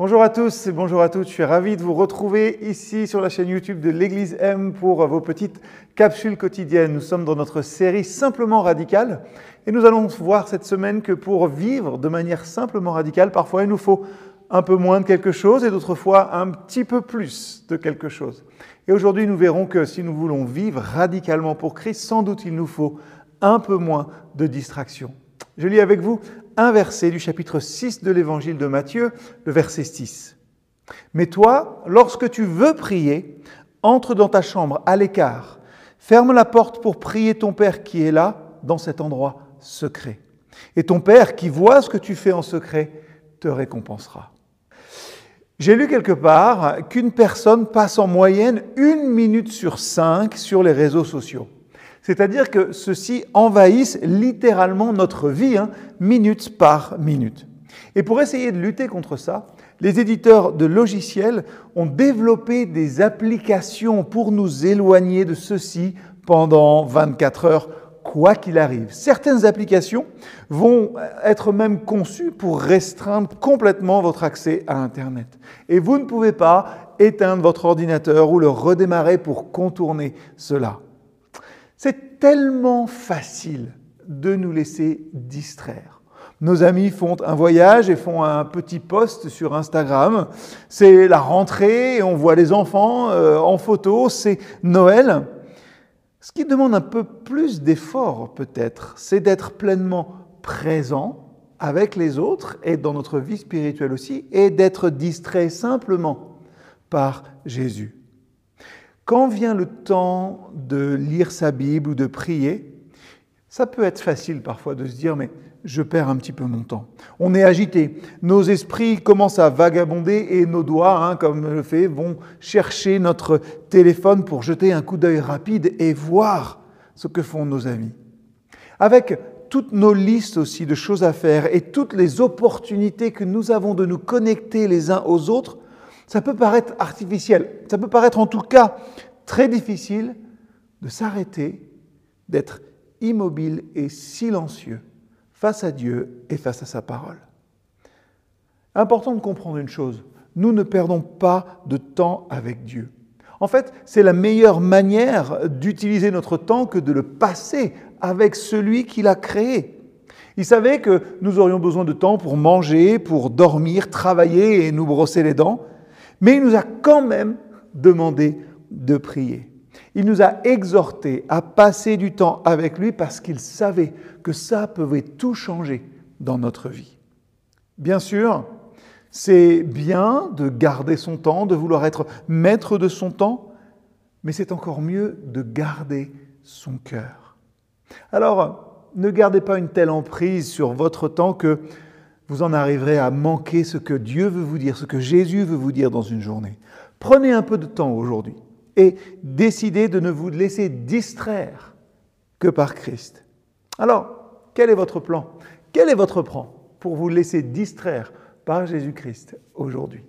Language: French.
Bonjour à tous et bonjour à toutes. Je suis ravi de vous retrouver ici sur la chaîne YouTube de l'Église M pour vos petites capsules quotidiennes. Nous sommes dans notre série Simplement Radicale et nous allons voir cette semaine que pour vivre de manière simplement radicale, parfois il nous faut un peu moins de quelque chose et d'autres fois un petit peu plus de quelque chose. Et aujourd'hui, nous verrons que si nous voulons vivre radicalement pour Christ, sans doute il nous faut un peu moins de distraction. Je lis avec vous un verset du chapitre 6 de l'évangile de Matthieu, le verset 6. Mais toi, lorsque tu veux prier, entre dans ta chambre à l'écart, ferme la porte pour prier ton Père qui est là, dans cet endroit secret. Et ton Père qui voit ce que tu fais en secret, te récompensera. J'ai lu quelque part qu'une personne passe en moyenne une minute sur cinq sur les réseaux sociaux. C'est-à-dire que ceux-ci envahissent littéralement notre vie, hein, minute par minute. Et pour essayer de lutter contre ça, les éditeurs de logiciels ont développé des applications pour nous éloigner de ceci pendant 24 heures, quoi qu'il arrive. Certaines applications vont être même conçues pour restreindre complètement votre accès à Internet. Et vous ne pouvez pas éteindre votre ordinateur ou le redémarrer pour contourner cela. C'est tellement facile de nous laisser distraire. Nos amis font un voyage et font un petit post sur Instagram. C'est la rentrée, on voit les enfants euh, en photo, c'est Noël. Ce qui demande un peu plus d'effort peut-être, c'est d'être pleinement présent avec les autres et dans notre vie spirituelle aussi, et d'être distrait simplement par Jésus. Quand vient le temps de lire sa Bible ou de prier, ça peut être facile parfois de se dire, mais je perds un petit peu mon temps. On est agité, nos esprits commencent à vagabonder et nos doigts, hein, comme je le fais, vont chercher notre téléphone pour jeter un coup d'œil rapide et voir ce que font nos amis. Avec toutes nos listes aussi de choses à faire et toutes les opportunités que nous avons de nous connecter les uns aux autres, ça peut paraître artificiel, ça peut paraître en tout cas très difficile de s'arrêter, d'être immobile et silencieux face à Dieu et face à sa parole. Important de comprendre une chose, nous ne perdons pas de temps avec Dieu. En fait, c'est la meilleure manière d'utiliser notre temps que de le passer avec celui qui l'a créé. Il savait que nous aurions besoin de temps pour manger, pour dormir, travailler et nous brosser les dents. Mais il nous a quand même demandé de prier. Il nous a exhortés à passer du temps avec lui parce qu'il savait que ça pouvait tout changer dans notre vie. Bien sûr, c'est bien de garder son temps, de vouloir être maître de son temps, mais c'est encore mieux de garder son cœur. Alors, ne gardez pas une telle emprise sur votre temps que vous en arriverez à manquer ce que Dieu veut vous dire, ce que Jésus veut vous dire dans une journée. Prenez un peu de temps aujourd'hui et décidez de ne vous laisser distraire que par Christ. Alors, quel est votre plan? Quel est votre plan pour vous laisser distraire par Jésus-Christ aujourd'hui?